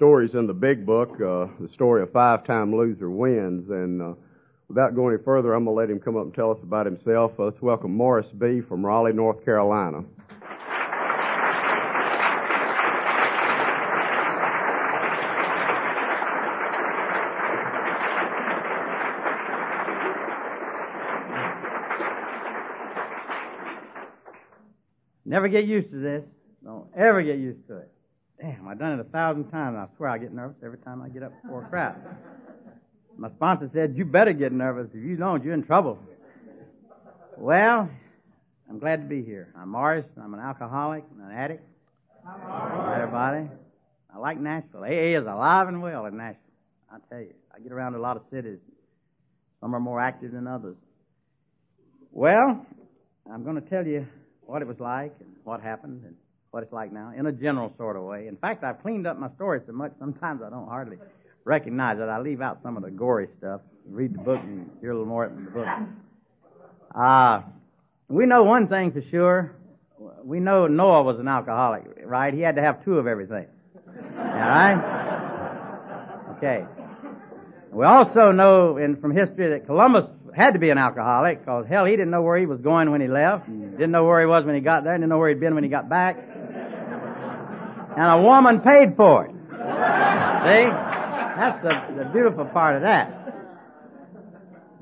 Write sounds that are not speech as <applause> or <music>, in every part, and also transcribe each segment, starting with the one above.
stories in the big book, uh, the story of Five Time Loser Wins. And uh, without going any further, I'm going to let him come up and tell us about himself. Uh, let's welcome Morris B. from Raleigh, North Carolina. Never get used to this. Don't ever get used to it. Damn, I've done it a thousand times. and I swear I get nervous every time I get up before a crowd. My sponsor said, You better get nervous. If you don't, you're in trouble. Well, I'm glad to be here. I'm Morris. I'm an alcoholic, an addict. Hi, everybody. I like Nashville. AA is alive and well in Nashville. I tell you, I get around a lot of cities. Some are more active than others. Well, I'm going to tell you what it was like and what happened and what it's like now in a general sort of way. In fact, I've cleaned up my story so much sometimes I don't hardly recognize it. I leave out some of the gory stuff. Read the book and hear a little more in the book. Uh, we know one thing for sure. We know Noah was an alcoholic, right? He had to have two of everything. All right? Okay. We also know in, from history that Columbus had to be an alcoholic because hell, he didn't know where he was going when he left, didn't know where he was when he got there, didn't know where he'd been when he got back. And a woman paid for it. See? That's the, the beautiful part of that.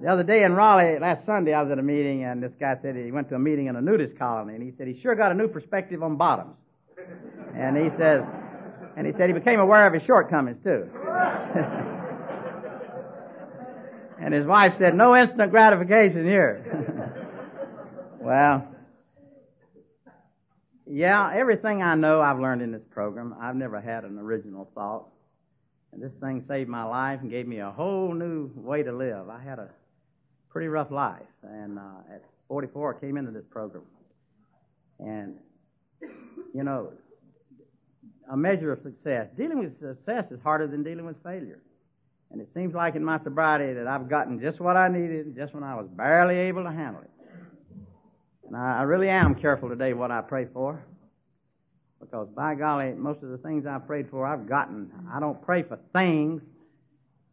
The other day in Raleigh, last Sunday, I was at a meeting, and this guy said he went to a meeting in a nudist colony, and he said he sure got a new perspective on bottoms. And he says, and he said he became aware of his shortcomings too. <laughs> and his wife said, no instant gratification here. <laughs> well, yeah, everything I know I've learned in this program. I've never had an original thought. And this thing saved my life and gave me a whole new way to live. I had a pretty rough life. And uh, at 44, I came into this program. And, you know, a measure of success. Dealing with success is harder than dealing with failure. And it seems like in my sobriety that I've gotten just what I needed just when I was barely able to handle it. And I, I really am careful today what I pray for. Because by golly, most of the things I prayed for, I've gotten. I don't pray for things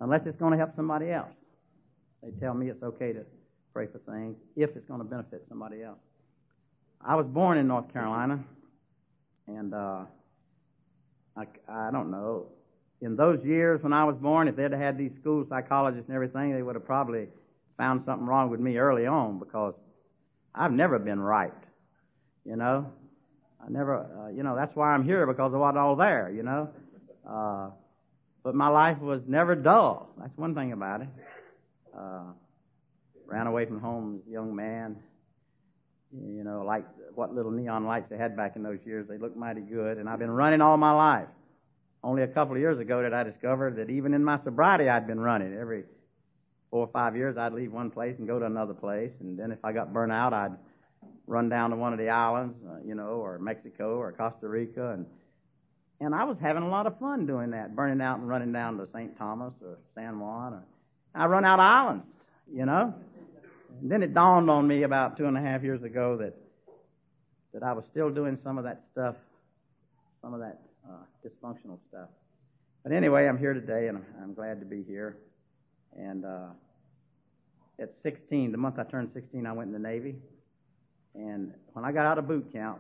unless it's going to help somebody else. They tell me it's okay to pray for things if it's going to benefit somebody else. I was born in North Carolina, and uh, I, I don't know. In those years when I was born, if they'd have had these school psychologists and everything, they would have probably found something wrong with me early on because I've never been right. You know, I never, uh, you know, that's why I'm here because I wasn't all there, you know. Uh, but my life was never dull. That's one thing about it. Uh, ran away from home as a young man. You know, like what little neon lights they had back in those years, they looked mighty good. And I've been running all my life. Only a couple of years ago did I discover that even in my sobriety I'd been running. Every four or five years I'd leave one place and go to another place. And then if I got burnt out, I'd run down to one of the islands, uh, you know, or Mexico or Costa Rica, and and I was having a lot of fun doing that, burning out and running down to St. Thomas or San Juan. Or, I run out of islands, you know. And then it dawned on me about two and a half years ago that that I was still doing some of that stuff, some of that uh, dysfunctional stuff. But anyway, I'm here today, and I'm, I'm glad to be here. And uh, at 16, the month I turned 16, I went in the Navy. And when I got out of boot camp,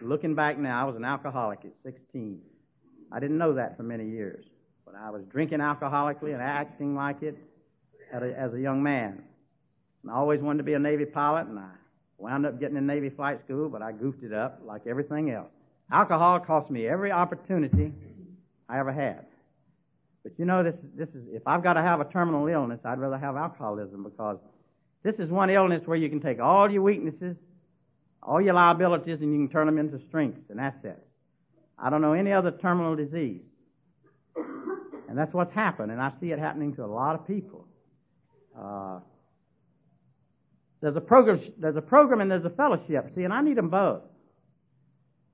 looking back now, I was an alcoholic at 16. I didn't know that for many years, but I was drinking alcoholically and acting like it a, as a young man. And I always wanted to be a Navy pilot, and I wound up getting in Navy flight school, but I goofed it up like everything else. Alcohol cost me every opportunity I ever had. But you know, this, this is, if I've got to have a terminal illness, I'd rather have alcoholism because this is one illness where you can take all your weaknesses all your liabilities and you can turn them into strengths and assets. I don't know any other terminal disease. And that's what's happened, and I see it happening to a lot of people. Uh, there's a program, there's a program and there's a fellowship. See, and I need them both.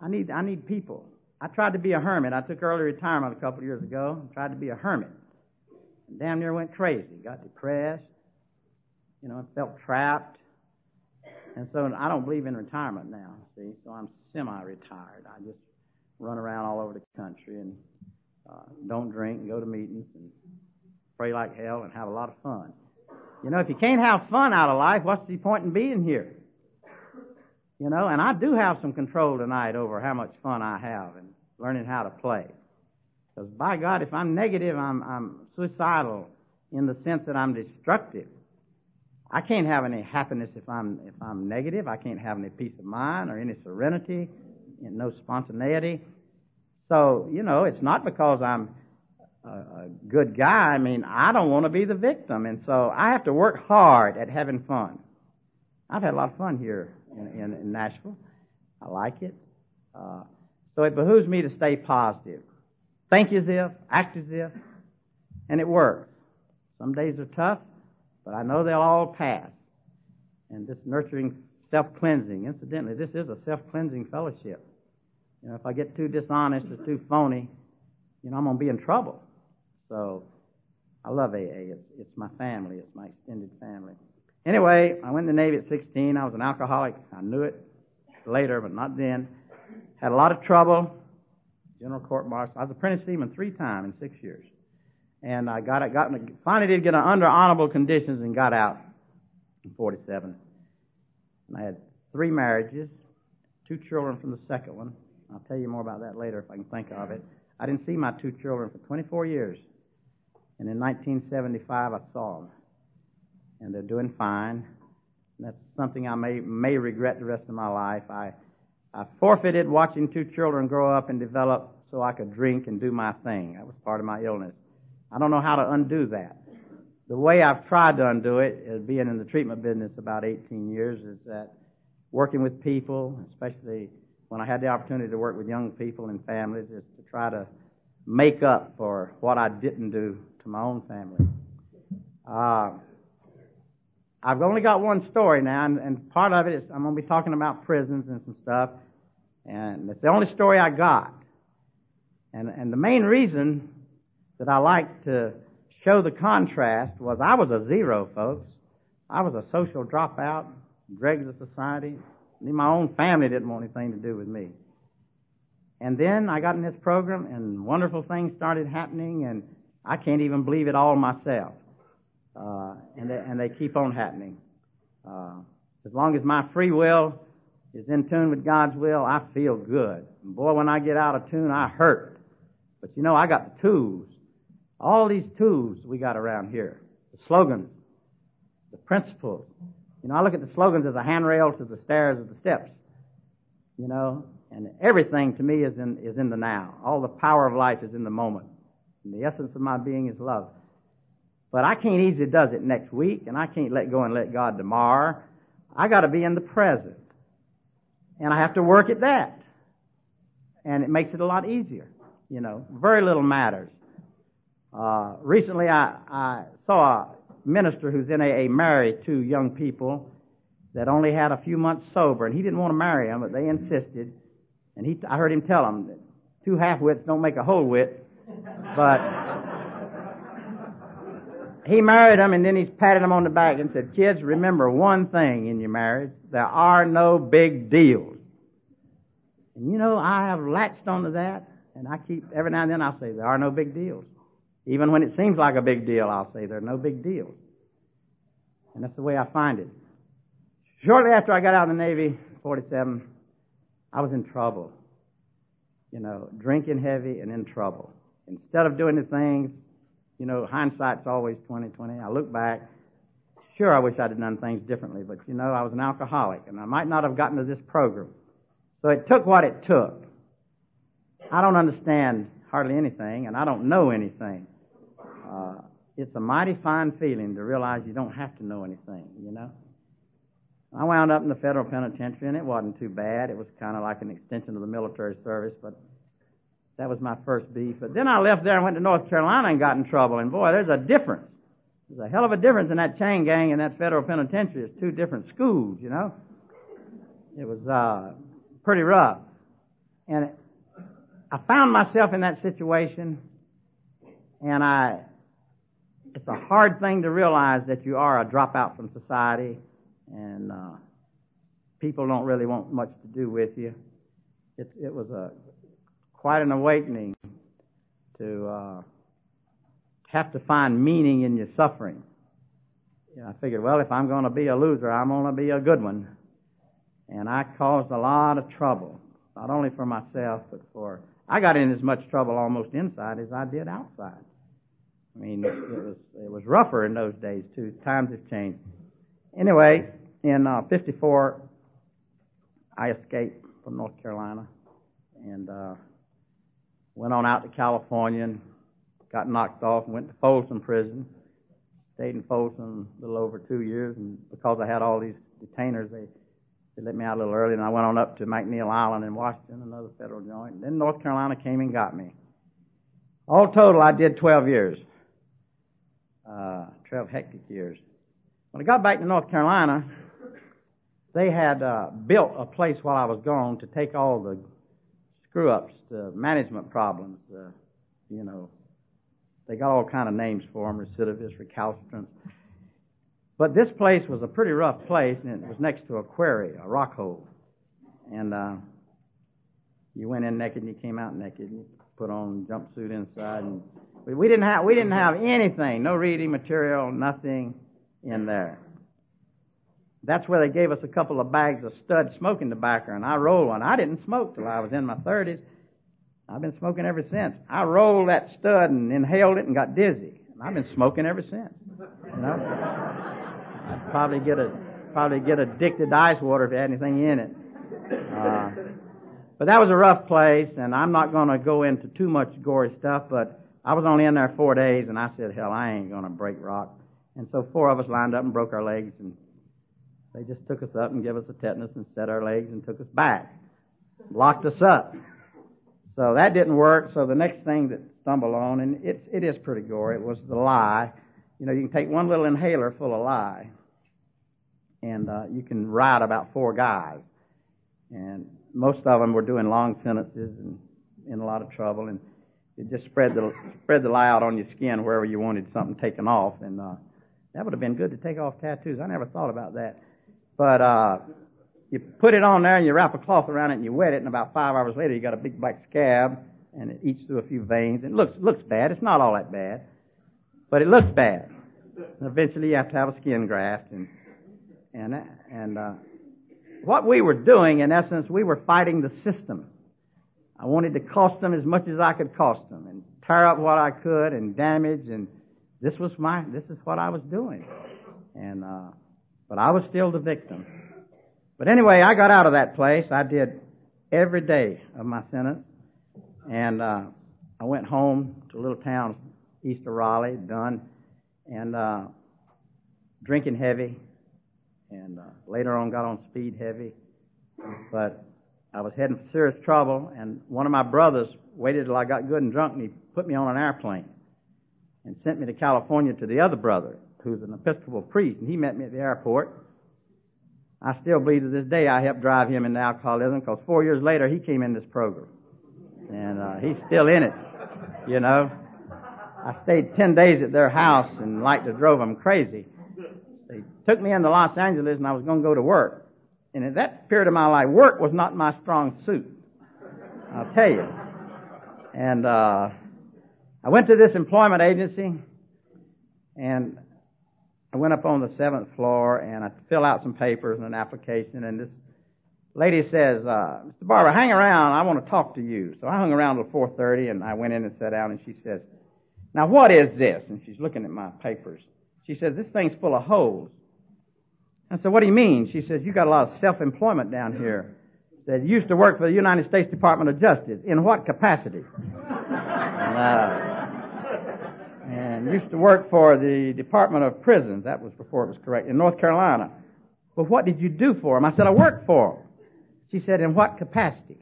I need, I need people. I tried to be a hermit. I took early retirement a couple of years ago. I tried to be a hermit. And damn near went crazy. Got depressed. You know, felt trapped. And so I don't believe in retirement now, see, so I'm semi retired. I just run around all over the country and uh, don't drink, and go to meetings, and pray like hell, and have a lot of fun. You know, if you can't have fun out of life, what's the point in being here? You know, and I do have some control tonight over how much fun I have and learning how to play. Because by God, if I'm negative, I'm, I'm suicidal in the sense that I'm destructive. I can't have any happiness if I'm if I'm negative. I can't have any peace of mind or any serenity, and no spontaneity. So you know, it's not because I'm a, a good guy. I mean, I don't want to be the victim, and so I have to work hard at having fun. I've had a lot of fun here in, in, in Nashville. I like it. Uh, so it behooves me to stay positive, think as if, act as if, and it works. Some days are tough, but I know they'll all pass. And this nurturing self-cleansing, incidentally, this is a self-cleansing fellowship. You know, if I get too dishonest or too phony, you know, I'm going to be in trouble. So I love AA. It's, it's my family. It's my extended family. Anyway, I went in the Navy at 16. I was an alcoholic. I knew it later, but not then. Had a lot of trouble. General court martial. I was apprentice seaman three times in six years and I got got finally did get under honorable conditions and got out in 47. And I had three marriages, two children from the second one. I'll tell you more about that later if I can think of it. I didn't see my two children for 24 years. And in 1975, I saw them. And they're doing fine. And that's something I may, may regret the rest of my life. I, I forfeited watching two children grow up and develop so I could drink and do my thing. That was part of my illness. I don't know how to undo that. The way I've tried to undo it, as being in the treatment business about 18 years, is that working with people, especially when I had the opportunity to work with young people and families, is to try to make up for what I didn't do to my own family. Uh, I've only got one story now, and, and part of it is I'm going to be talking about prisons and some stuff, and it's the only story I got. And, and the main reason that I like to show the contrast was I was a zero, folks. I was a social dropout, dregs of society. My own family didn't want anything to do with me. And then I got in this program and wonderful things started happening and I can't even believe it all myself. Uh, and, they, and they keep on happening. Uh, as long as my free will is in tune with God's will, I feel good. And boy, when I get out of tune, I hurt. But you know, I got the tools all these tools we got around here, the slogans, the principles. You know, I look at the slogans as a handrail to the stairs of the steps. You know, and everything to me is in is in the now. All the power of life is in the moment. And the essence of my being is love. But I can't easily does it next week, and I can't let go and let God tomorrow. I got to be in the present, and I have to work at that, and it makes it a lot easier. You know, very little matters. Uh, recently, I, I saw a minister who's in AA married two young people that only had a few months sober, and he didn't want to marry them, but they insisted. And he, I heard him tell them that two half wits don't make a whole wit, but he married them, and then he's patted them on the back and said, "Kids, remember one thing in your marriage: there are no big deals." And you know, I have latched onto that, and I keep every now and then I'll say, "There are no big deals." Even when it seems like a big deal, I'll say there are no big deals. And that's the way I find it. Shortly after I got out of the Navy, 47, I was in trouble. You know, drinking heavy and in trouble. Instead of doing the things, you know, hindsight's always 2020. I look back, sure I wish I'd have done things differently, but you know, I was an alcoholic and I might not have gotten to this program. So it took what it took. I don't understand hardly anything and I don't know anything uh, it's a mighty fine feeling to realize you don't have to know anything, you know. I wound up in the federal penitentiary, and it wasn't too bad. It was kind of like an extension of the military service, but that was my first beef. But then I left there and went to North Carolina and got in trouble. And boy, there's a difference. There's a hell of a difference in that chain gang and that federal penitentiary. It's two different schools, you know. It was uh, pretty rough, and I found myself in that situation, and I it's a hard thing to realize that you are a dropout from society and uh, people don't really want much to do with you. It, it was a quite an awakening to uh, have to find meaning in your suffering. You know, I figured, well, if I'm going to be a loser, I'm going to be a good one. And I caused a lot of trouble, not only for myself, but for. I got in as much trouble almost inside as I did outside. I mean, it was it was rougher in those days too. Times have changed. Anyway, in uh, '54, I escaped from North Carolina and uh, went on out to California and got knocked off and went to Folsom Prison. Stayed in Folsom a little over two years, and because I had all these detainers, they they let me out a little early, and I went on up to McNeil Island in Washington, another federal joint. And then North Carolina came and got me. All total, I did 12 years uh, 12 hectic years. When I got back to North Carolina, they had uh, built a place while I was gone to take all the screw ups, the management problems, uh, you know. They got all kind of names for them, recidivists, recalcitrants. But this place was a pretty rough place, and it was next to a quarry, a rock hole. And uh, you went in naked and you came out naked. And you put on jumpsuit inside, and we didn't have we didn't have anything, no reading material, nothing in there. That's where they gave us a couple of bags of stud smoking tobacco, and I rolled one. I didn't smoke till I was in my thirties. I've been smoking ever since. I rolled that stud and inhaled it and got dizzy. And I've been smoking ever since. You know, I'd probably get a probably get addicted to ice water if it had anything in it. Uh, but that was a rough place, and I'm not going to go into too much gory stuff, but I was only in there four days, and I said, hell, I ain't going to break rock. And so four of us lined up and broke our legs, and they just took us up and gave us a tetanus and set our legs and took us back. Locked us up. So that didn't work, so the next thing that stumbled on, and it, it is pretty gory, it was the lie. You know, you can take one little inhaler full of lye, and uh, you can ride about four guys. And most of them were doing long sentences and in a lot of trouble, and you just spread the spread the lye out on your skin wherever you wanted something taken off, and uh, that would have been good to take off tattoos. I never thought about that, but uh, you put it on there and you wrap a cloth around it and you wet it, and about five hours later you got a big black scab, and it eats through a few veins. It looks looks bad. It's not all that bad, but it looks bad. And eventually you have to have a skin graft, and and and uh, what we were doing in essence, we were fighting the system. I wanted to cost them as much as I could cost them and tear up what I could and damage and this was my this is what I was doing. And uh but I was still the victim. But anyway, I got out of that place. I did every day of my sentence. And uh I went home to a little town east of Raleigh, done, and uh drinking heavy and uh, later on got on speed heavy. But I was heading for serious trouble, and one of my brothers waited till I got good and drunk, and he put me on an airplane and sent me to California to the other brother, who's an Episcopal priest, and he met me at the airport. I still believe to this day I helped drive him into alcoholism because four years later he came in this program, and uh, he's still in it. You know, I stayed ten days at their house and like to drove them crazy. They took me into Los Angeles, and I was going to go to work. And in that period of my life, work was not my strong suit. I'll tell you. And uh, I went to this employment agency, and I went up on the seventh floor, and I filled out some papers and an application, and this lady says, uh, Mr. Barber, hang around. I want to talk to you. So I hung around till 4.30, and I went in and sat down, and she says, now what is this? And she's looking at my papers. She says, this thing's full of holes. I said, what do you mean? She says, you got a lot of self-employment down here. That used to work for the United States Department of Justice. In what capacity? <laughs> and, uh, and used to work for the Department of Prisons. That was before it was correct. In North Carolina. But what did you do for them? I said, I worked for them. She said, in what capacity?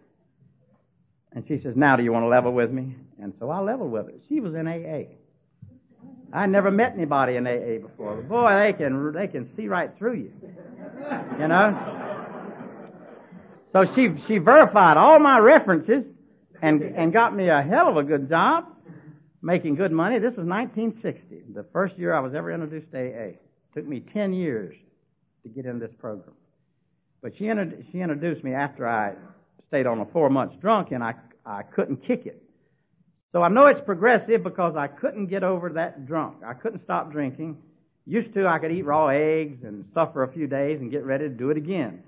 And she says, now do you want to level with me? And so I leveled with her. She was in AA. I never met anybody in AA before. But boy, they can they can see right through you. You know? So she she verified all my references and and got me a hell of a good job making good money. This was 1960, the first year I was ever introduced to AA. It took me 10 years to get in this program. But she, she introduced me after I stayed on a four months drunk and I, I couldn't kick it. So I know it's progressive because I couldn't get over that drunk. I couldn't stop drinking. Used to, I could eat raw eggs and suffer a few days and get ready to do it again.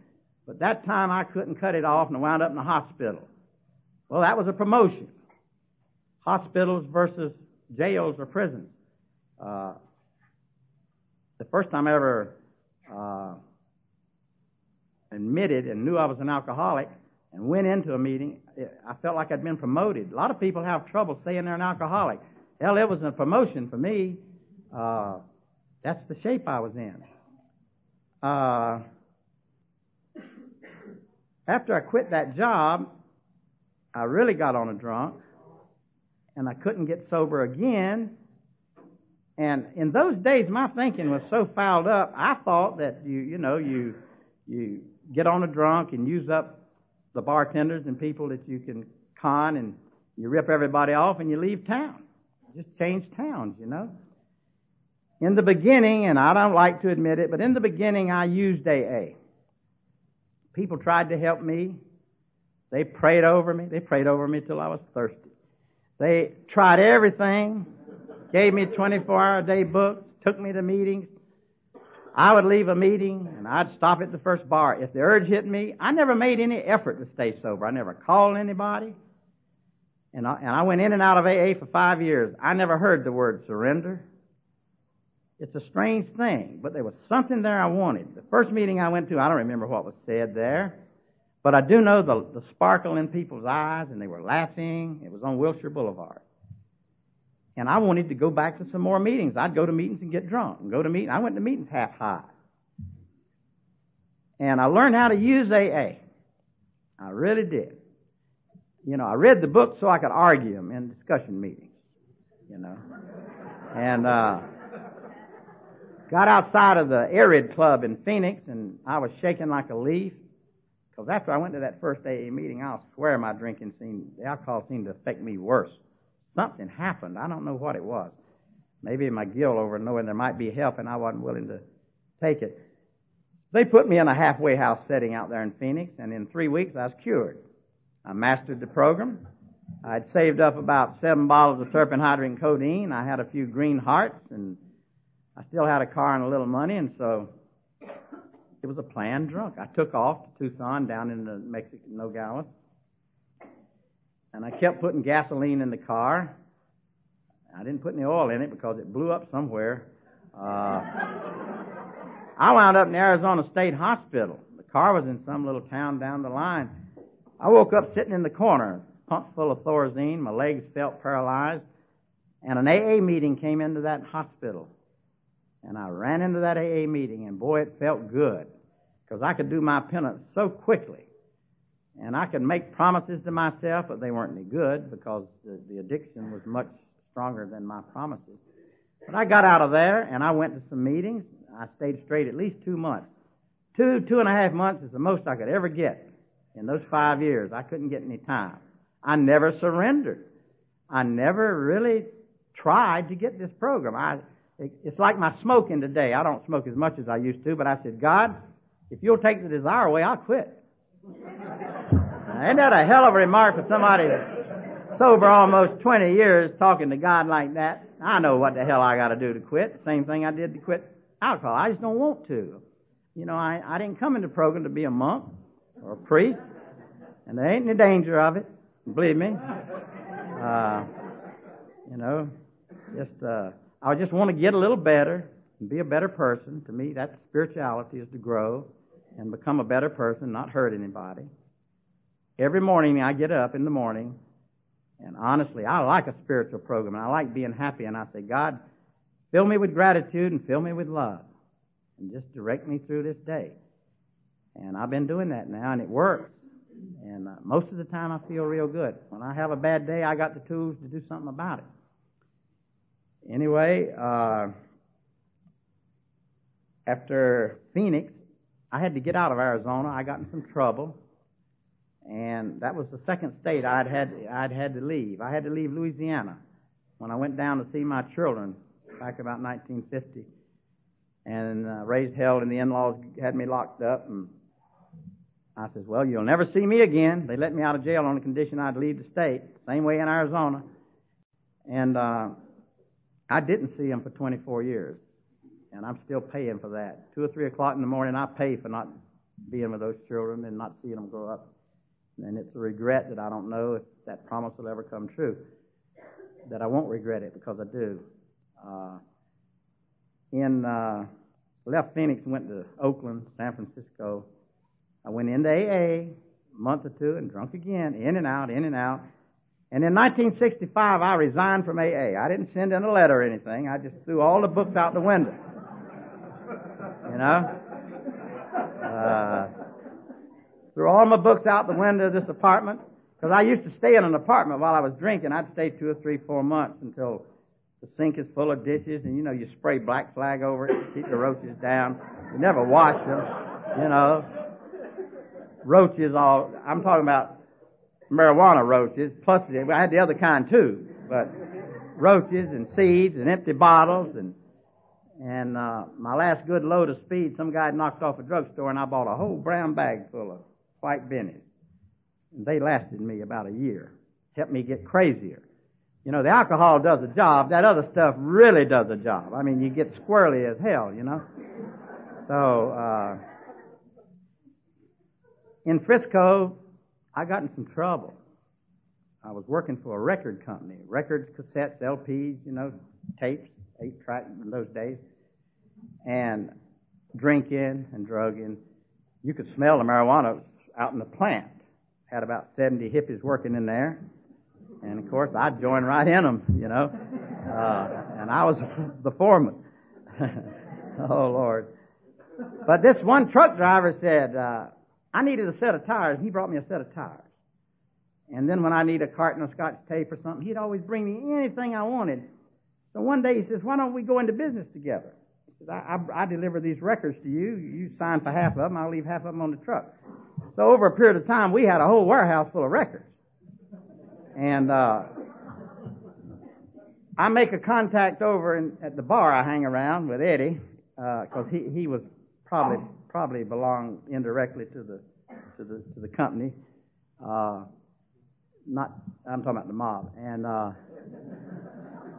But that time I couldn't cut it off and wound up in the hospital. Well, that was a promotion. Hospitals versus jails or prisons. Uh, the first time I ever uh, admitted and knew I was an alcoholic and went into a meeting, I felt like I'd been promoted. A lot of people have trouble saying they're an alcoholic. Hell, it was a promotion for me. Uh, that's the shape I was in. Uh, after I quit that job, I really got on a drunk, and I couldn't get sober again. And in those days, my thinking was so fouled up. I thought that you, you know, you, you get on a drunk and use up the bartenders and people that you can con, and you rip everybody off, and you leave town. Just change towns, you know. In the beginning, and I don't like to admit it, but in the beginning, I used AA. People tried to help me. They prayed over me. They prayed over me till I was thirsty. They tried everything, gave me 24 hour day books, took me to meetings. I would leave a meeting and I'd stop at the first bar. If the urge hit me, I never made any effort to stay sober. I never called anybody. And I, and I went in and out of AA for five years. I never heard the word surrender. It's a strange thing, but there was something there I wanted. The first meeting I went to, I don't remember what was said there, but I do know the, the sparkle in people's eyes, and they were laughing. It was on Wilshire Boulevard. And I wanted to go back to some more meetings. I'd go to meetings and get drunk and go to meetings. I went to meetings half high. And I learned how to use AA. I really did. You know, I read the book so I could argue them in discussion meetings. You know. And, uh, Got outside of the Arid Club in Phoenix, and I was shaking like a leaf. Because after I went to that first AA meeting, I'll swear my drinking seemed, the alcohol seemed to affect me worse. Something happened. I don't know what it was. Maybe my guilt over knowing there might be help, and I wasn't willing to take it. They put me in a halfway house setting out there in Phoenix, and in three weeks I was cured. I mastered the program. I'd saved up about seven bottles of terpin hydrate codeine. I had a few green hearts and I still had a car and a little money, and so it was a planned drunk. I took off to Tucson down into Mexican Nogales, and I kept putting gasoline in the car. I didn't put any oil in it because it blew up somewhere. Uh, <laughs> I wound up in Arizona State Hospital. The car was in some little town down the line. I woke up sitting in the corner, pumped full of Thorazine. My legs felt paralyzed. And an AA meeting came into that hospital. And I ran into that AA meeting, and boy, it felt good because I could do my penance so quickly. And I could make promises to myself, but they weren't any good because the, the addiction was much stronger than my promises. But I got out of there and I went to some meetings. I stayed straight at least two months. Two, two and a half months is the most I could ever get in those five years. I couldn't get any time. I never surrendered. I never really tried to get this program. I, it's like my smoking today. I don't smoke as much as I used to, but I said, God, if you'll take the desire away, I'll quit. Ain't that a hell of a remark for somebody sober almost 20 years talking to God like that? I know what the hell I got to do to quit. Same thing I did to quit alcohol. I just don't want to. You know, I, I didn't come into program to be a monk or a priest, and there ain't any danger of it. Believe me. Uh, you know, just uh, I just want to get a little better and be a better person. To me, that spirituality is to grow and become a better person, not hurt anybody. Every morning I get up in the morning, and honestly, I like a spiritual program, and I like being happy, and I say, God, fill me with gratitude and fill me with love, and just direct me through this day. And I've been doing that now, and it works. And uh, most of the time, I feel real good. When I have a bad day, I got the tools to do something about it. Anyway, uh, after Phoenix, I had to get out of Arizona. I got in some trouble, and that was the second state I'd had I'd had to leave. I had to leave Louisiana when I went down to see my children back about 1950, and uh, raised hell, and the in-laws had me locked up, and I says, "Well, you'll never see me again." They let me out of jail on the condition I'd leave the state, same way in Arizona. And uh, I didn't see him for 24 years, and I'm still paying for that. Two or three o'clock in the morning, I pay for not being with those children and not seeing them grow up. And it's a regret that I don't know if that promise will ever come true. That I won't regret it because I do. Uh, in uh, left Phoenix, went to Oakland, San Francisco. I went into AA a month or two and drunk again, in and out, in and out. And in 1965, I resigned from AA. I didn't send in a letter or anything. I just threw all the books out the window. You know? Uh, threw all my books out the window of this apartment. Because I used to stay in an apartment while I was drinking. I'd stay two or three, four months until the sink is full of dishes, and you know, you spray black flag over it to keep the roaches down. You never wash them, you know. Roaches all, I'm talking about marijuana roaches, plus I had the other kind too, but roaches and seeds and empty bottles and and uh, my last good load of speed, some guy knocked off a drugstore and I bought a whole brown bag full of white bennies. And they lasted me about a year. Helped me get crazier. You know, the alcohol does a job. That other stuff really does a job. I mean, you get squirrely as hell, you know. So, uh, in Frisco, I got in some trouble. I was working for a record company, records, cassettes, LPs, you know, tapes, eight track in those days, and drinking and drugging. You could smell the marijuana out in the plant. Had about 70 hippies working in there. And of course, I joined right in them, you know. Uh, and I was the foreman. <laughs> oh, Lord. But this one truck driver said, uh, I needed a set of tires. and He brought me a set of tires. And then when I need a carton of scotch tape or something, he'd always bring me anything I wanted. So one day he says, why don't we go into business together? He says, I, I, I deliver these records to you. You sign for half of them. I'll leave half of them on the truck. So over a period of time, we had a whole warehouse full of records. And uh, I make a contact over in, at the bar I hang around with Eddie because uh, he he was probably probably belonged indirectly to the to the to the company. Uh, not I'm talking about the mob. And uh,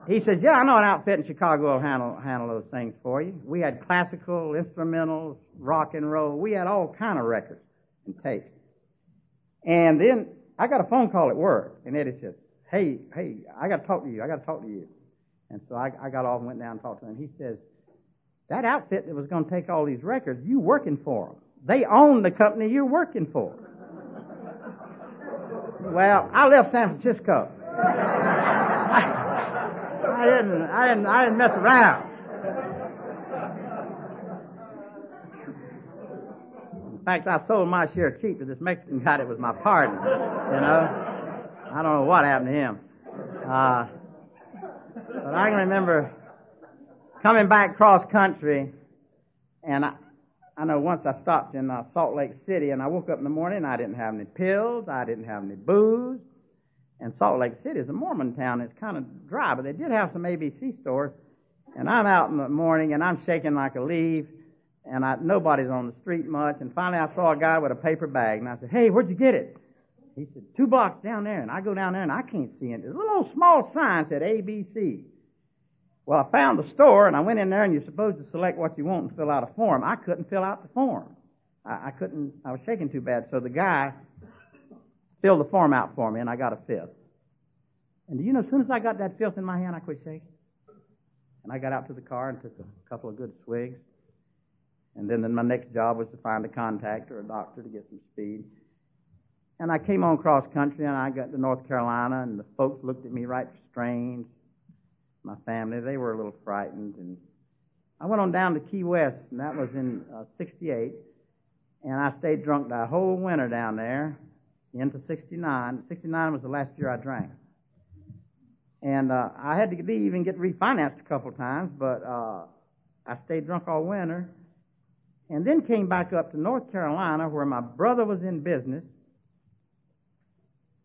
he says, "Yeah, I know an outfit in Chicago will handle handle those things for you. We had classical, instrumentals, rock and roll. We had all kind of records and tapes. And then I got a phone call at work, and Eddie says, "Hey, hey, I got to talk to you. I got to talk to you." And so I, I got off and went down and talked to him. He says, "That outfit that was going to take all these records, you working for them? They own the company you're working for." well, I left San Francisco. I, I didn't. I didn't. I didn't mess around. In fact, I sold my share cheap to this Mexican guy that was my partner. You know, I don't know what happened to him. Uh, but I can remember coming back cross country, and I, I know once I stopped in uh, Salt Lake City, and I woke up in the morning, I didn't have any pills, I didn't have any booze. And Salt Lake City is a Mormon town. It's kind of dry, but they did have some ABC stores. And I'm out in the morning, and I'm shaking like a leaf and I, nobody's on the street much. And finally, I saw a guy with a paper bag, and I said, "Hey, where'd you get it?" He said, two blocks down there." And I go down there, and I can't see it. There's a little small sign said ABC. Well, I found the store, and I went in there, and you're supposed to select what you want and fill out a form. I couldn't fill out the form. I, I couldn't. I was shaking too bad. So the guy filled the form out for me, and I got a fifth. And do you know, as soon as I got that fifth in my hand, I quit shaking. And I got out to the car and took a couple of good swigs. And then, then my next job was to find a contact or a doctor to get some speed. And I came on cross country and I got to North Carolina and the folks looked at me right strange. My family, they were a little frightened. And I went on down to Key West and that was in uh, 68. And I stayed drunk that whole winter down there into 69. 69 was the last year I drank. And uh, I had to leave and get refinanced a couple times, but uh, I stayed drunk all winter and then came back up to North Carolina where my brother was in business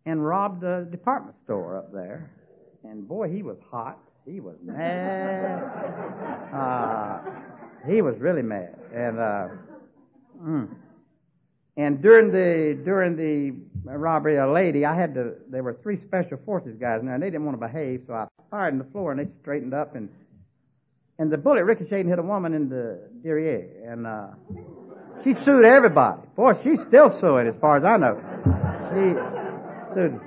and robbed a department store up there. And boy, he was hot. He was <laughs> mad. Uh, he was really mad. And, uh, mm. and during the, during the robbery, a lady, I had to, there were three special forces guys in there, and they didn't want to behave, so I fired in the floor, and they straightened up, and and the bullet ricocheted and hit a woman in the derriere, and uh, she sued everybody. Boy, she's still suing, as far as I know. She sued.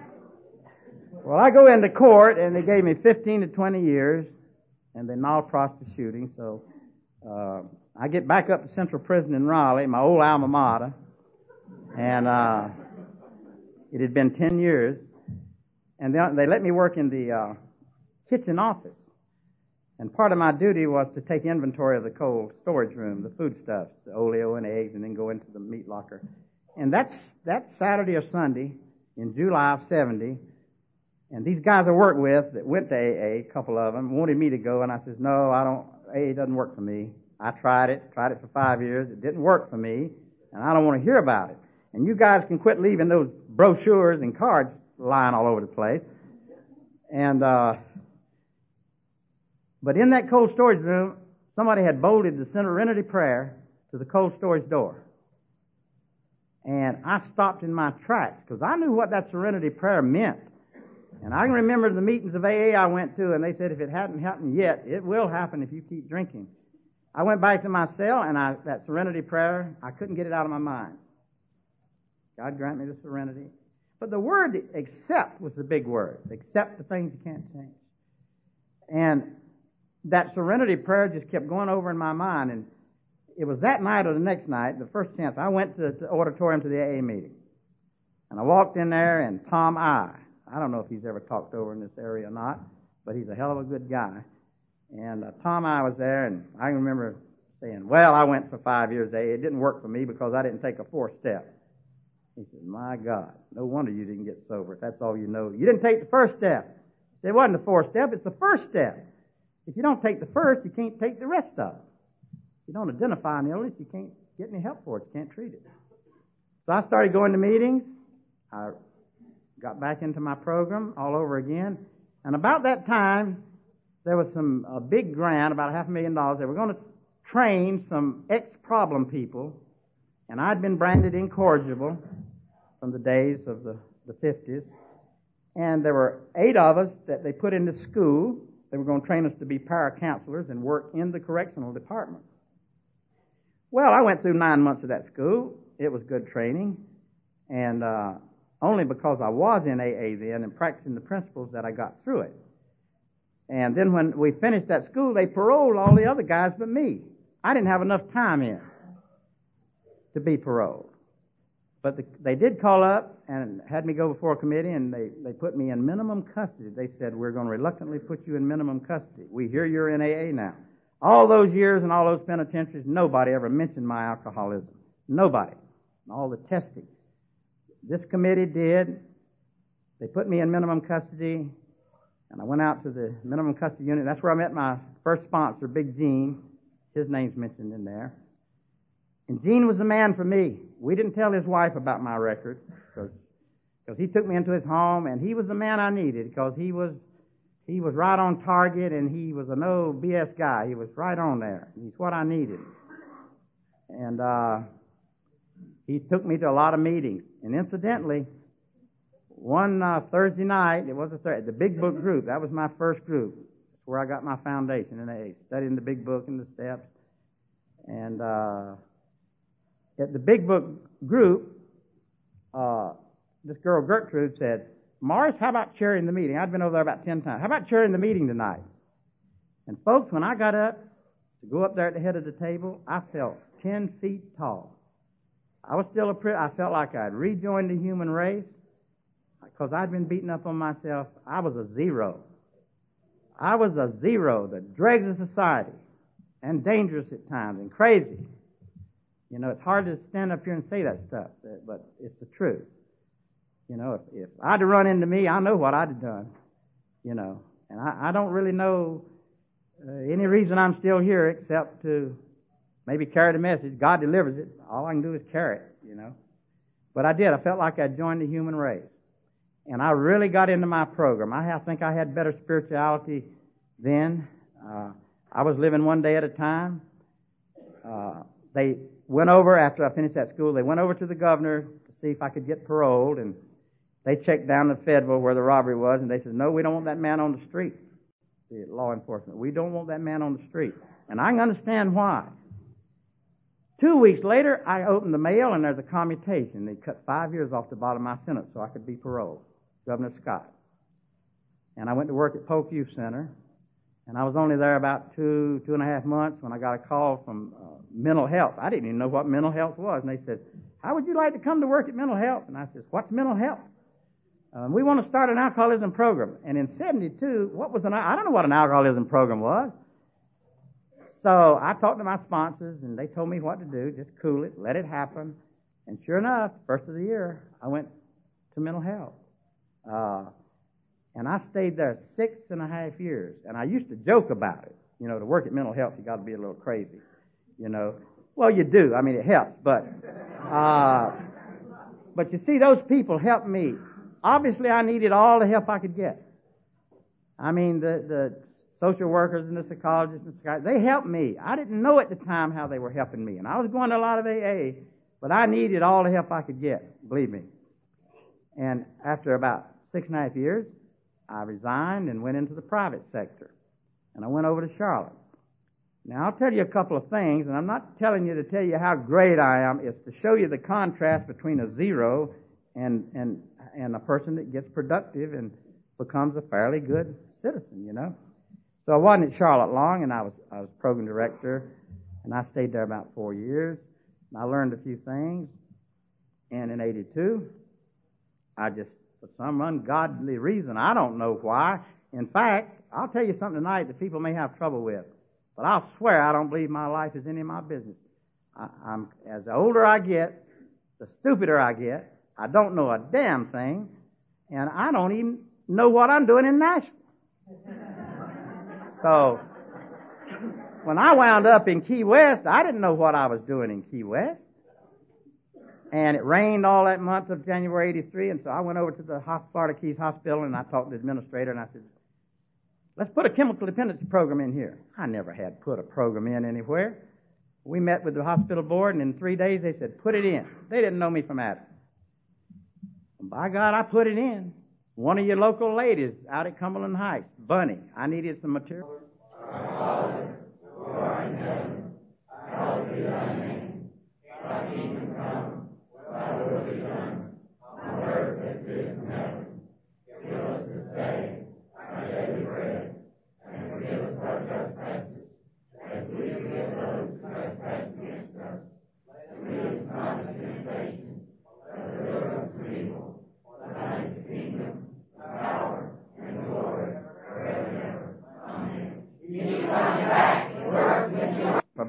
Well, I go into court, and they gave me 15 to 20 years, and they nolle prossed the shooting, so uh, I get back up to Central Prison in Raleigh, my old alma mater, and uh, it had been 10 years, and they, they let me work in the uh, kitchen office. And part of my duty was to take inventory of the cold storage room, the foodstuffs, the oleo and eggs, and then go into the meat locker. And that's that Saturday or Sunday in July of 70. And these guys I worked with that went to AA, a couple of them, wanted me to go, and I says, no, I don't, AA doesn't work for me. I tried it, tried it for five years. It didn't work for me, and I don't want to hear about it. And you guys can quit leaving those brochures and cards lying all over the place. And, uh, but in that cold storage room, somebody had bolted the serenity prayer to the cold storage door. And I stopped in my tracks because I knew what that serenity prayer meant. And I can remember the meetings of AA I went to, and they said if it hadn't happened yet, it will happen if you keep drinking. I went back to my cell, and I, that serenity prayer, I couldn't get it out of my mind. God grant me the serenity. But the word accept was the big word. Accept the things you can't change. And that serenity prayer just kept going over in my mind. And it was that night or the next night, the first chance, I went to the auditorium to the AA meeting. And I walked in there, and Tom I, I don't know if he's ever talked over in this area or not, but he's a hell of a good guy. And uh, Tom I was there, and I remember saying, Well, I went for five years AA. It didn't work for me because I didn't take a fourth step. He said, My God, no wonder you didn't get sober. If that's all you know. You didn't take the first step. It wasn't the fourth step, it's the first step. If you don't take the first, you can't take the rest of it. If you don't identify an illness, you can't get any help for it. You can't treat it. So I started going to meetings. I got back into my program all over again. And about that time, there was some a big grant, about half a million dollars. They were going to train some ex-problem people, and I'd been branded incorrigible from the days of the, the 50s. And there were eight of us that they put into school. They were going to train us to be para counselors and work in the correctional department. Well, I went through nine months of that school. It was good training. And uh, only because I was in AA then and practicing the principles that I got through it. And then when we finished that school, they paroled all the other guys but me. I didn't have enough time in to be paroled. But the, they did call up and had me go before a committee, and they, they put me in minimum custody. They said, We're going to reluctantly put you in minimum custody. We hear you're in AA now. All those years and all those penitentiaries, nobody ever mentioned my alcoholism. Nobody. All the testing. This committee did. They put me in minimum custody, and I went out to the minimum custody unit. That's where I met my first sponsor, Big Gene. His name's mentioned in there. And Gene was the man for me. We didn't tell his wife about my record because he took me into his home and he was the man I needed because he was he was right on target and he was a no BS guy. He was right on there. He's what I needed. And uh, he took me to a lot of meetings. And incidentally, one uh, Thursday night, it was a Thursday, the Big Book group. That was my first group. That's where I got my foundation in AA, studying the Big Book and the steps. And uh, at the Big Book group, uh, this girl Gertrude said, Morris, how about chairing the meeting? I'd been over there about ten times. How about chairing the meeting tonight? And folks, when I got up to go up there at the head of the table, I felt ten feet tall. I was still a pri- I felt like I'd rejoined the human race because I'd been beaten up on myself. I was a zero. I was a zero, the dregs of society, and dangerous at times, and crazy. You know, it's hard to stand up here and say that stuff, but it's the truth. You know, if, if I'd run into me, I know what I'd have done. You know, and I, I don't really know uh, any reason I'm still here except to maybe carry the message. God delivers it. All I can do is carry it, you know. But I did. I felt like I joined the human race. And I really got into my program. I think I had better spirituality then. Uh, I was living one day at a time. Uh, they went over after I finished that school. They went over to the governor to see if I could get paroled, and they checked down to Federal where the robbery was, and they said, no, we don't want that man on the street. The law enforcement, we don't want that man on the street. And I can understand why. Two weeks later, I opened the mail, and there's a commutation. They cut five years off the bottom of my sentence so I could be paroled. Governor Scott. And I went to work at Polk Youth Center, and I was only there about two, two and a half months when I got a call from uh, mental health. I didn't even know what mental health was. And they said, How would you like to come to work at mental health? And I said, What's mental health? Um, we want to start an alcoholism program. And in 72, what was an, I don't know what an alcoholism program was. So I talked to my sponsors and they told me what to do. Just cool it, let it happen. And sure enough, first of the year, I went to mental health. Uh, and I stayed there six and a half years. And I used to joke about it. You know, to work at mental health, you got to be a little crazy. You know, well, you do. I mean, it helps, but, uh, but you see, those people helped me obviously I needed all the help I could get. I mean, the, the social workers and the psychologists and psychiatrists, they helped me. I didn't know at the time how they were helping me. And I was going to a lot of AA, but I needed all the help I could get, believe me. And after about six and a half years, I resigned and went into the private sector. And I went over to Charlotte. Now, I'll tell you a couple of things, and I'm not telling you to tell you how great I am. It's to show you the contrast between a zero and, and and a person that gets productive and becomes a fairly good citizen, you know. So I wasn't at Charlotte long, and I was I was program director, and I stayed there about four years. And I learned a few things, and in '82, I just for some ungodly reason, I don't know why. In fact, I'll tell you something tonight that people may have trouble with, but I'll swear I don't believe my life is any of my business. I, I'm as the older I get, the stupider I get, I don't know a damn thing, and I don't even know what I'm doing in Nashville. <laughs> so, when I wound up in Key West, I didn't know what I was doing in Key West. And it rained all that month of January 83, and so I went over to the Florida Keys Hospital and I talked to the administrator and I said, let's put a chemical dependency program in here. I never had put a program in anywhere. We met with the hospital board and in three days they said, put it in. They didn't know me from Adam. By God, I put it in. One of your local ladies out at Cumberland Heights, Bunny, I needed some material. Uh,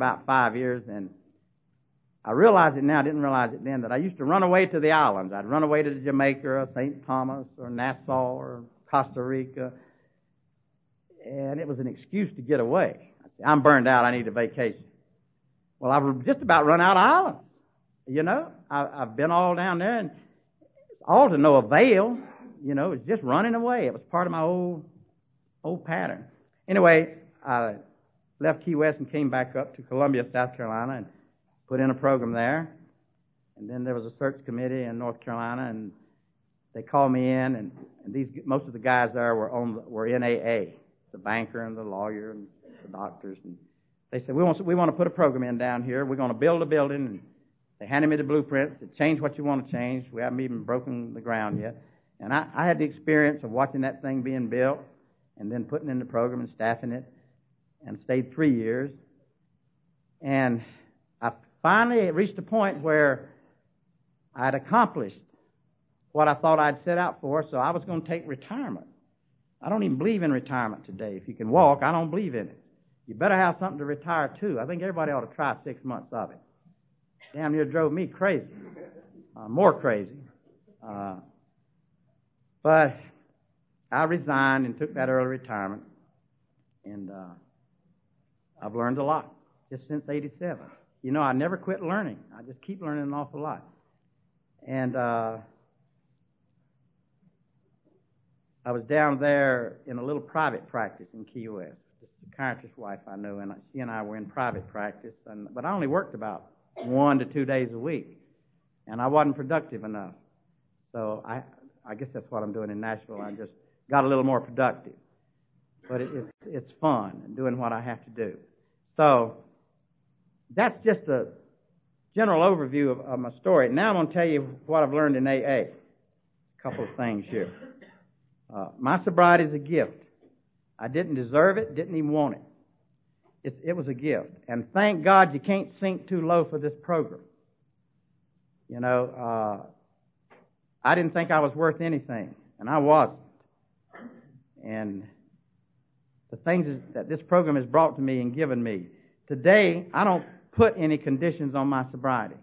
about five years, and I realize it now, I didn't realize it then, that I used to run away to the islands. I'd run away to Jamaica or St. Thomas or Nassau or Costa Rica, and it was an excuse to get away. I'm burned out, I need a vacation. Well, I've just about run out of islands. You know, I, I've been all down there, and all to no avail. You know, it's just running away. It was part of my old old pattern. Anyway, I left Key West and came back up to Columbia, South Carolina, and put in a program there. And then there was a search committee in North Carolina, and they called me in, and, and these most of the guys there were on were in AA, the banker and the lawyer and the doctors, and they said we want we want to put a program in down here. We're going to build a building. And they handed me the blueprints. To change what you want to change. We haven't even broken the ground yet. And I, I had the experience of watching that thing being built, and then putting in the program and staffing it and stayed three years. And I finally reached a point where I'd accomplished what I thought I'd set out for, so I was going to take retirement. I don't even believe in retirement today. If you can walk, I don't believe in it. You better have something to retire to. I think everybody ought to try six months of it. Damn near drove me crazy, uh, more crazy. Uh, but I resigned and took that early retirement, and uh, I've learned a lot just since 87. You know, I never quit learning. I just keep learning an awful lot. And uh, I was down there in a little private practice in Key West. The psychiatrist's wife I know, and she and I were in private practice. And, but I only worked about one to two days a week, and I wasn't productive enough. So I I guess that's what I'm doing in Nashville. I just got a little more productive. But it, it's, it's fun doing what I have to do. So, that's just a general overview of, of my story. Now I'm going to tell you what I've learned in AA. A couple of things here. Uh, my sobriety is a gift. I didn't deserve it, didn't even want it. it. It was a gift. And thank God you can't sink too low for this program. You know, uh, I didn't think I was worth anything, and I wasn't. And the things that this program has brought to me and given me. Today, I don't put any conditions on my sobriety.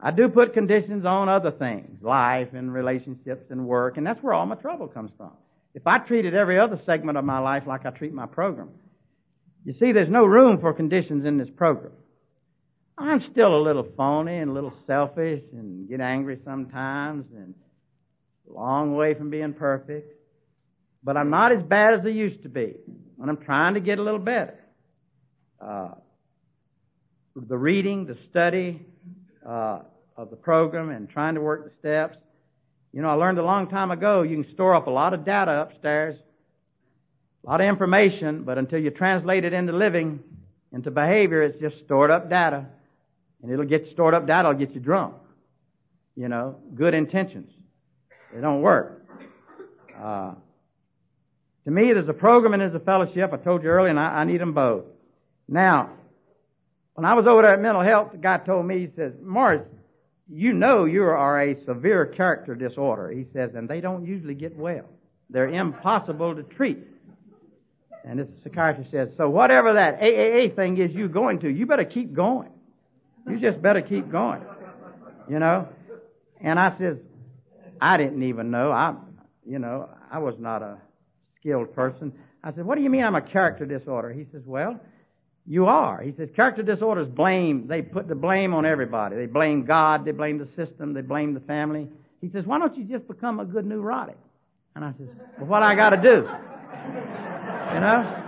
I do put conditions on other things, life and relationships and work, and that's where all my trouble comes from. If I treated every other segment of my life like I treat my program, you see, there's no room for conditions in this program. I'm still a little phony and a little selfish and get angry sometimes and a long way from being perfect. But I'm not as bad as I used to be. And I'm trying to get a little better. Uh, the reading, the study uh, of the program, and trying to work the steps. You know, I learned a long time ago you can store up a lot of data upstairs, a lot of information, but until you translate it into living, into behavior, it's just stored up data. And it'll get stored up data, it'll get you drunk. You know, good intentions. They don't work. Uh, to me, there's a program and there's a fellowship. I told you earlier, and I, I need them both. Now, when I was over there at mental health, the guy told me, he says, Morris, you know you are a severe character disorder. He says, and they don't usually get well. They're impossible to treat. And this psychiatrist says, so whatever that AAA thing is you going to, you better keep going. You just better keep going. You know? And I says, I didn't even know. I, you know, I was not a skilled person. I said, what do you mean I'm a character disorder? He says, well, you are. He says character disorders blame, they put the blame on everybody. They blame God, they blame the system, they blame the family. He says, why don't you just become a good neurotic? And I says, well, what I gotta do? You know?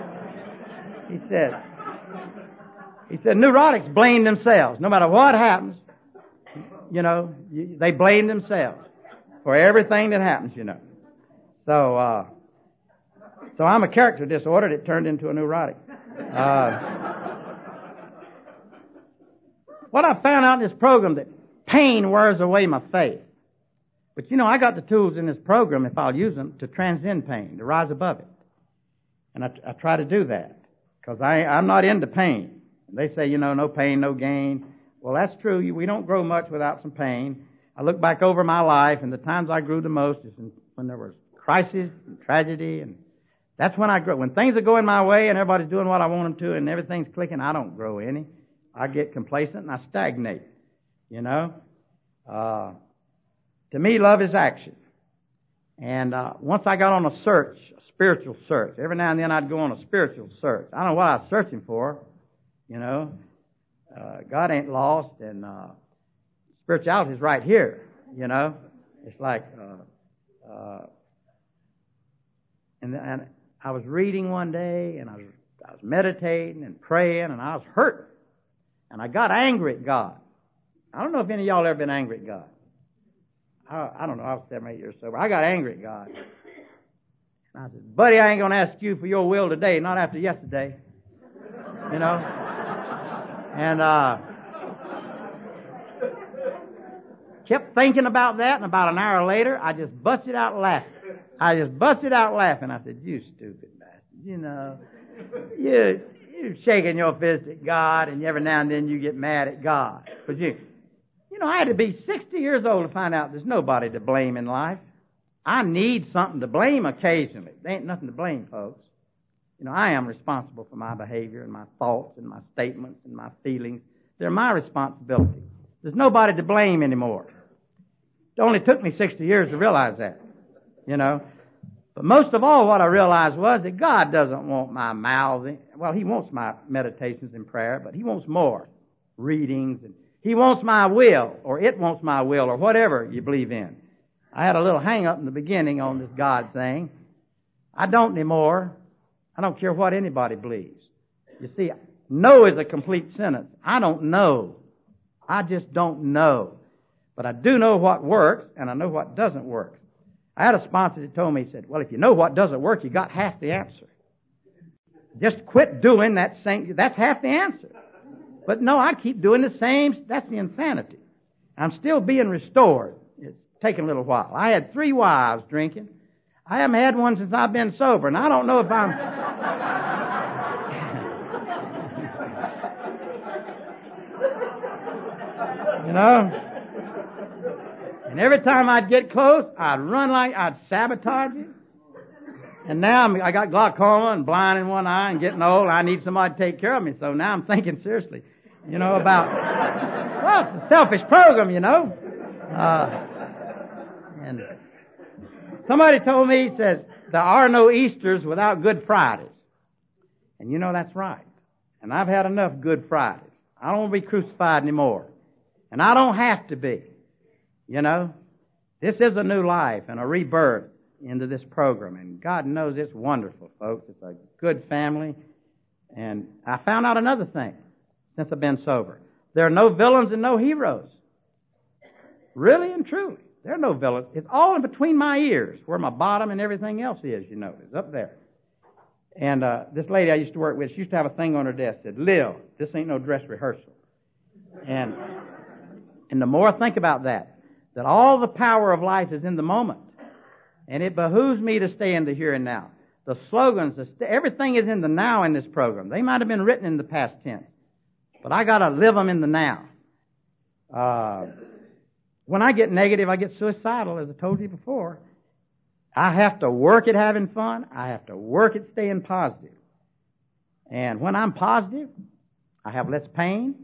He said, he said, neurotics blame themselves. No matter what happens, you know, they blame themselves for everything that happens, you know. So, uh, so I'm a character disordered. It turned into a neurotic. <laughs> Uh, <laughs> what I found out in this program that pain wears away my faith. But you know, I got the tools in this program, if I'll use them, to transcend pain, to rise above it. And I, I try to do that. Because I'm not into pain. They say, you know, no pain, no gain. Well, that's true. We don't grow much without some pain. I look back over my life, and the times I grew the most is when there was crisis and tragedy and that's when I grow. When things are going my way and everybody's doing what I want them to and everything's clicking, I don't grow any. I get complacent and I stagnate. You know? Uh, to me, love is action. And uh, once I got on a search, a spiritual search. Every now and then I'd go on a spiritual search. I don't know what I was searching for. You know? Uh, God ain't lost and uh, spirituality is right here. You know? It's like, uh, uh, and, and I was reading one day and I was, I was meditating and praying and I was hurt. And I got angry at God. I don't know if any of y'all ever been angry at God. I, I don't know. I was seven, eight years sober. I got angry at God. And I said, buddy, I ain't going to ask you for your will today, not after yesterday. You know? And, uh, kept thinking about that and about an hour later, I just busted out laughing. I just busted out laughing. I said, you stupid bastard. You know, you, you're shaking your fist at God and every now and then you get mad at God. But you, you know, I had to be 60 years old to find out there's nobody to blame in life. I need something to blame occasionally. There ain't nothing to blame, folks. You know, I am responsible for my behavior and my thoughts and my statements and my feelings. They're my responsibility. There's nobody to blame anymore. It only took me 60 years to realize that you know. But most of all, what I realized was that God doesn't want my mouthing. Well, He wants my meditations and prayer, but He wants more readings, and He wants my will, or it wants my will, or whatever you believe in. I had a little hang up in the beginning on this God thing. I don't anymore. I don't care what anybody believes. You see, no is a complete sentence. I don't know. I just don't know. But I do know what works, and I know what doesn't work. I had a sponsor that told me, he said, well, if you know what doesn't work, you got half the answer. Just quit doing that same, that's half the answer. But no, I keep doing the same, that's the insanity. I'm still being restored. It's taking a little while. I had three wives drinking. I haven't had one since I've been sober, and I don't know if I'm. <laughs> you know? And every time I'd get close, I'd run like I'd sabotage it. And now I'm, I got glaucoma and blind in one eye and getting old. I need somebody to take care of me. So now I'm thinking seriously, you know, about, well, it's a selfish program, you know. Uh, and somebody told me, he says, there are no Easters without Good Fridays. And you know that's right. And I've had enough Good Fridays. I don't want to be crucified anymore. And I don't have to be. You know, this is a new life and a rebirth into this program. And God knows it's wonderful, folks. It's a good family. And I found out another thing since I've been sober. There are no villains and no heroes. Really and truly. There are no villains. It's all in between my ears, where my bottom and everything else is, you know, is up there. And uh, this lady I used to work with, she used to have a thing on her desk that said, Live, this ain't no dress rehearsal. And and the more I think about that, that all the power of life is in the moment. And it behooves me to stay in the here and now. The slogans, the st- everything is in the now in this program. They might have been written in the past tense, but I gotta live them in the now. Uh, when I get negative, I get suicidal, as I told you before. I have to work at having fun. I have to work at staying positive. And when I'm positive, I have less pain,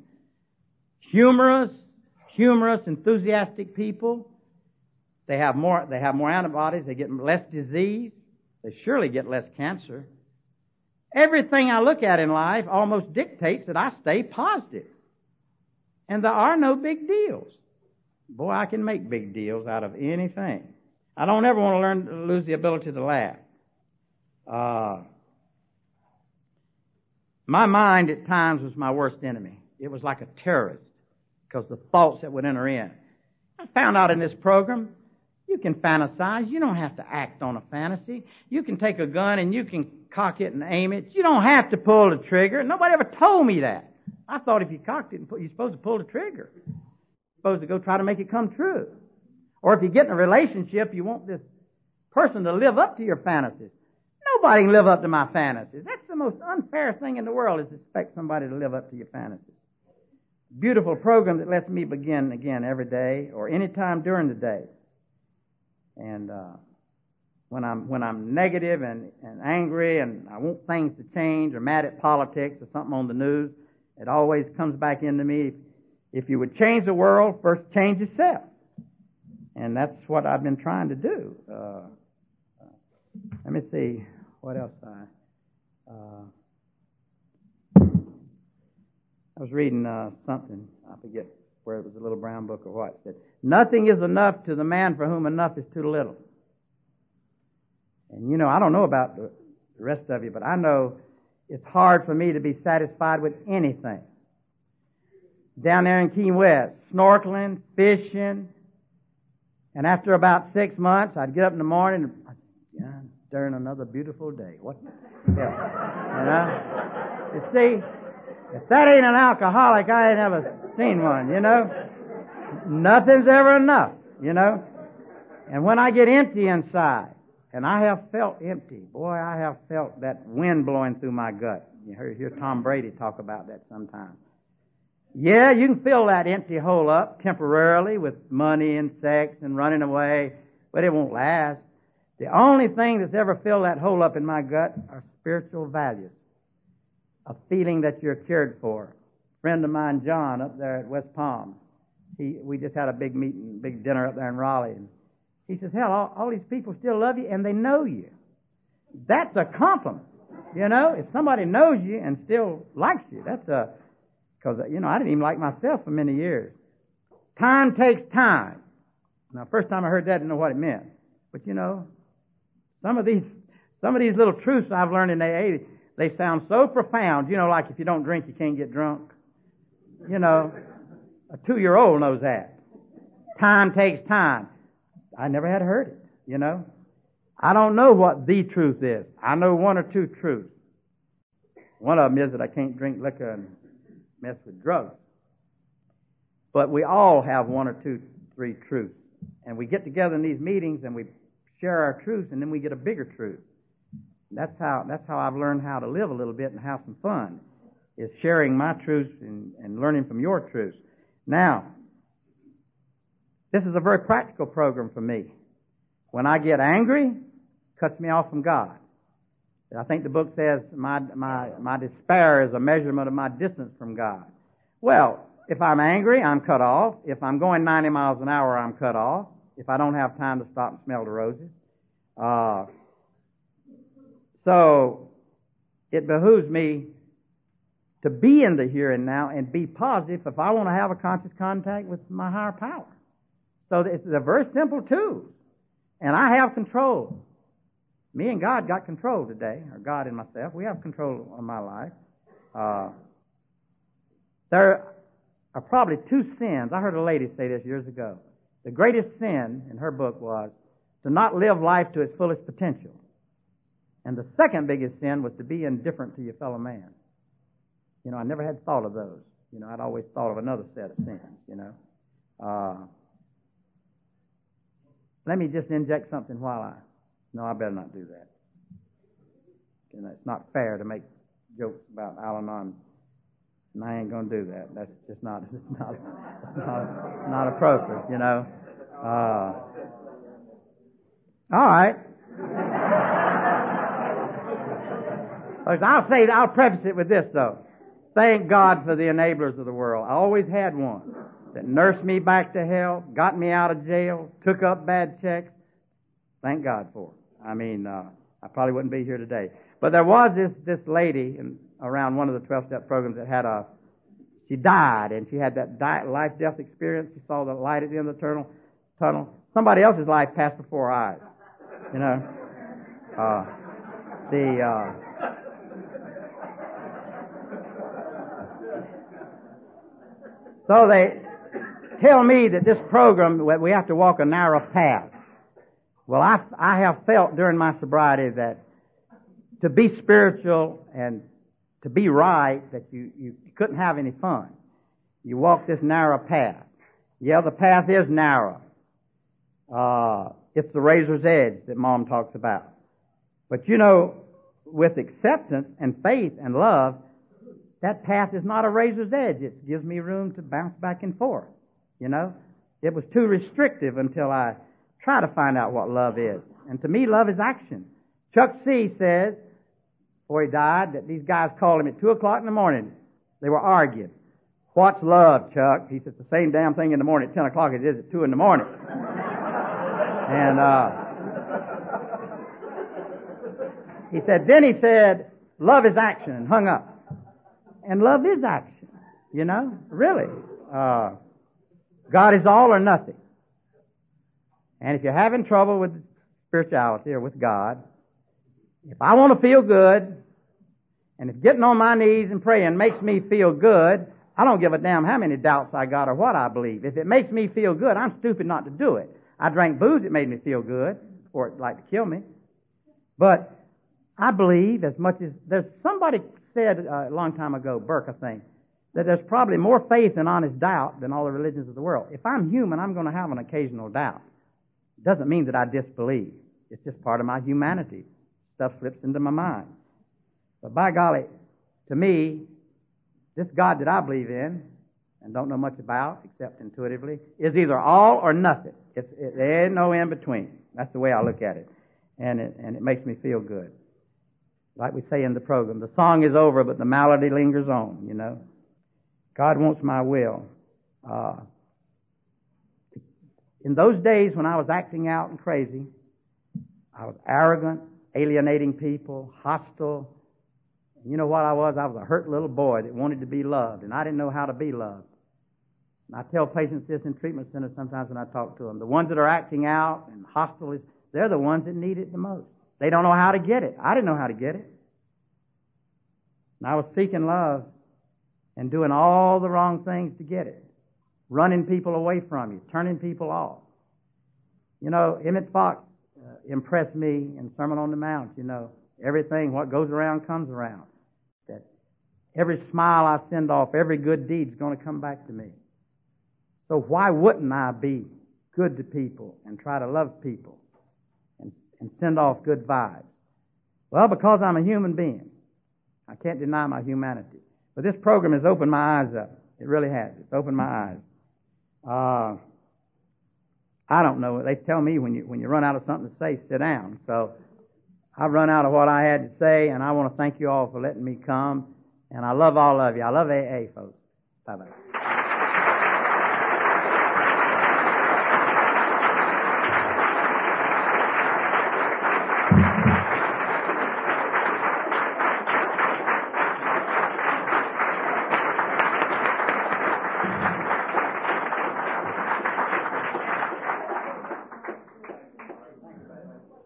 humorous, humorous, enthusiastic people. They have more, they have more antibodies. They get less disease. They surely get less cancer. Everything I look at in life almost dictates that I stay positive. And there are no big deals. Boy, I can make big deals out of anything. I don't ever want to learn to lose the ability to laugh. Uh, my mind at times was my worst enemy. It was like a terrorist because the thoughts that would enter in. I found out in this program, you can fantasize. You don't have to act on a fantasy. You can take a gun and you can cock it and aim it. You don't have to pull the trigger. Nobody ever told me that. I thought if you cocked it, you're supposed to pull the trigger. You're supposed to go try to make it come true. Or if you get in a relationship, you want this person to live up to your fantasies. Nobody can live up to my fantasies. That's the most unfair thing in the world is to expect somebody to live up to your fantasies beautiful program that lets me begin again every day or any time during the day. And uh, when I'm when I'm negative and, and angry and I want things to change or mad at politics or something on the news, it always comes back into me. If you would change the world, first change yourself. And that's what I've been trying to do. Uh, let me see what else I. Uh, I was reading uh, something, I forget where it was a little brown book or what. Said, Nothing is enough to the man for whom enough is too little. And you know, I don't know about the rest of you, but I know it's hard for me to be satisfied with anything. Down there in Key West, snorkeling, fishing, and after about six months, I'd get up in the morning and yeah, during another beautiful day. What hell? You know? You see, if that ain't an alcoholic, I ain't ever seen one, you know? Nothing's ever enough, you know? And when I get empty inside, and I have felt empty, boy, I have felt that wind blowing through my gut. You hear, hear Tom Brady talk about that sometimes. Yeah, you can fill that empty hole up temporarily with money and sex and running away, but it won't last. The only thing that's ever filled that hole up in my gut are spiritual values a feeling that you're cared for. A friend of mine, John, up there at West Palm, he, we just had a big meeting, big dinner up there in Raleigh. And he says, hell, all, all these people still love you and they know you. That's a compliment. You know, if somebody knows you and still likes you, that's a, because, you know, I didn't even like myself for many years. Time takes time. Now, first time I heard that, I didn't know what it meant. But, you know, some of these, some of these little truths I've learned in AA, they sound so profound. You know, like if you don't drink, you can't get drunk. You know, a two year old knows that. Time takes time. I never had heard it. you know? I don't know what the truth is. I know one or two truths. One of them is that I can't drink liquor and mess with drugs. But we all have one or two, three truths. And we get together in these meetings and we share our truths and then we get a bigger truth. That's how, that's how I've learned how to live a little bit and have some fun, is sharing my truths and, and learning from your truths. Now, this is a very practical program for me. When I get angry, cuts me off from God. I think the book says my, my, my despair is a measurement of my distance from God. Well, if I'm angry, I'm cut off. If I'm going 90 miles an hour, I'm cut off. If I don't have time to stop and smell the roses. Uh, so, it behooves me to be in the here and now and be positive if I want to have a conscious contact with my higher power. So it's a very simple tool. And I have control. Me and God got control today, or God and myself. We have control of my life. Uh, there are probably two sins. I heard a lady say this years ago. The greatest sin in her book was to not live life to its fullest potential. And the second biggest sin was to be indifferent to your fellow man. You know, I never had thought of those. You know, I'd always thought of another set of sins, you know. Uh, let me just inject something while I. No, I better not do that. You know, it's not fair to make jokes about Al Anon, and I ain't going to do that. That's just not. <laughs> It's not. Not, not appropriate. You know. Uh, all right. I'll say. I'll preface it with this though. Thank God for the enablers of the world. I always had one that nursed me back to health, got me out of jail, took up bad checks. Thank God for it. I mean, uh, I probably wouldn't be here today. But there was this, this lady in, around one of the 12 step programs that had a, she died and she had that life death experience. She saw the light at the end of the tunnel. tunnel. Somebody else's life passed before her eyes. You know? Uh, the, uh, so they, tell me that this program, we have to walk a narrow path. Well, I, I have felt during my sobriety that to be spiritual and to be right, that you, you couldn't have any fun. You walk this narrow path. Yeah, the path is narrow. Uh, it's the razor's edge that Maugham talks about. But you know, with acceptance and faith and love, that path is not a razor's edge. It gives me room to bounce back and forth. You know? It was too restrictive until I try to find out what love is. And to me, love is action. Chuck C says, before he died, that these guys called him at 2 o'clock in the morning. They were arguing. What's love, Chuck? He said, the same damn thing in the morning at 10 o'clock it is at 2 in the morning. <laughs> and, uh, he said, then he said, love is action, and hung up. And love is action, you know, really. Uh, God is all or nothing. And if you're having trouble with spirituality or with God, if I want to feel good, and if getting on my knees and praying makes me feel good, I don't give a damn how many doubts I got or what I believe. If it makes me feel good, I'm stupid not to do it. I drank booze, it made me feel good, or it like to kill me. But I believe as much as there's somebody said uh, a long time ago, Burke, I think, that there's probably more faith and honest doubt than all the religions of the world. If I'm human, I'm going to have an occasional doubt. It doesn't mean that I disbelieve. It's just part of my humanity. Stuff slips into my mind. But by golly, to me, this God that I believe in and don't know much about except intuitively is either all or nothing. It's, it, there ain't no in between. That's the way I look at it. And it, and it makes me feel good. Like we say in the program, the song is over, but the melody lingers on, you know. God wants my will. Uh, in those days when I was acting out and crazy, I was arrogant, alienating people, hostile. You know what I was? I was a hurt little boy that wanted to be loved, and I didn't know how to be loved. And I tell patients this in treatment centers sometimes when I talk to them. The ones that are acting out and hostile, they're the ones that need it the most. They don't know how to get it. I didn't know how to get it. And I was seeking love and doing all the wrong things to get it. Running people away from you, turning people off. You know, Emmett Fox uh, impressed me in Sermon on the Mount. You know, everything, what goes around comes around. That every smile I send off, every good deed is going to come back to me. So why wouldn't I be good to people and try to love people and, send off good vibes? Well, because I'm a human being. I can't deny my humanity. But this program has opened my eyes up. It really has. It's opened my eyes. Uh, I don't know. They tell me when you when you run out of something to say, sit down. So I've run out of what I had to say, and I want to thank you all for letting me come. And I love all of you. I love AA, folks. Bye bye.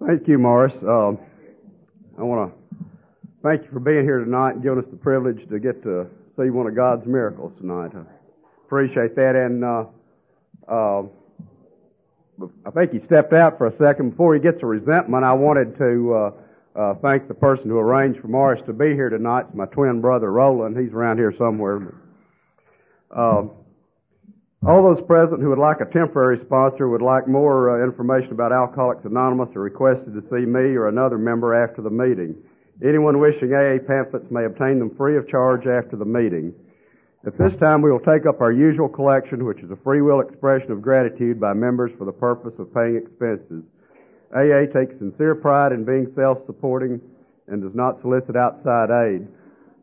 Thank you, Morris. Uh, I want to thank you for being here tonight and giving us the privilege to get to see one of God's miracles tonight. I appreciate that. And uh, uh, I think he stepped out for a second. Before he gets a resentment, I wanted to uh, uh, thank the person who arranged for Morris to be here tonight. It's my twin brother, Roland. He's around here somewhere. All those present who would like a temporary sponsor would like more uh, information about Alcoholics Anonymous are requested to see me or another member after the meeting. Anyone wishing AA pamphlets may obtain them free of charge after the meeting. At this time, we will take up our usual collection, which is a free will expression of gratitude by members for the purpose of paying expenses. AA takes sincere pride in being self-supporting and does not solicit outside aid.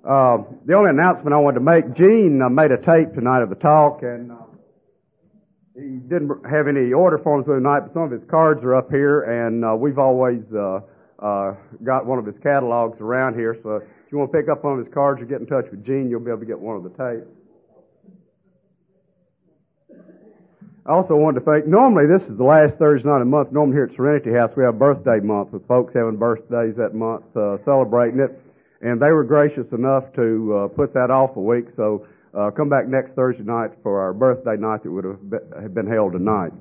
Uh, the only announcement I wanted to make, Gene uh, made a tape tonight of the talk, and uh, he didn't have any order forms with him tonight, but some of his cards are up here, and uh, we've always uh, uh, got one of his catalogs around here. So if you want to pick up one of his cards or get in touch with Gene, you'll be able to get one of the tapes. I also wanted to thank, normally this is the last Thursday night of the month. Normally here at Serenity House we have birthday month with folks having birthdays that month, uh, celebrating it. And they were gracious enough to uh, put that off a week. So uh, come back next Thursday night for our birthday night that would have been held tonight.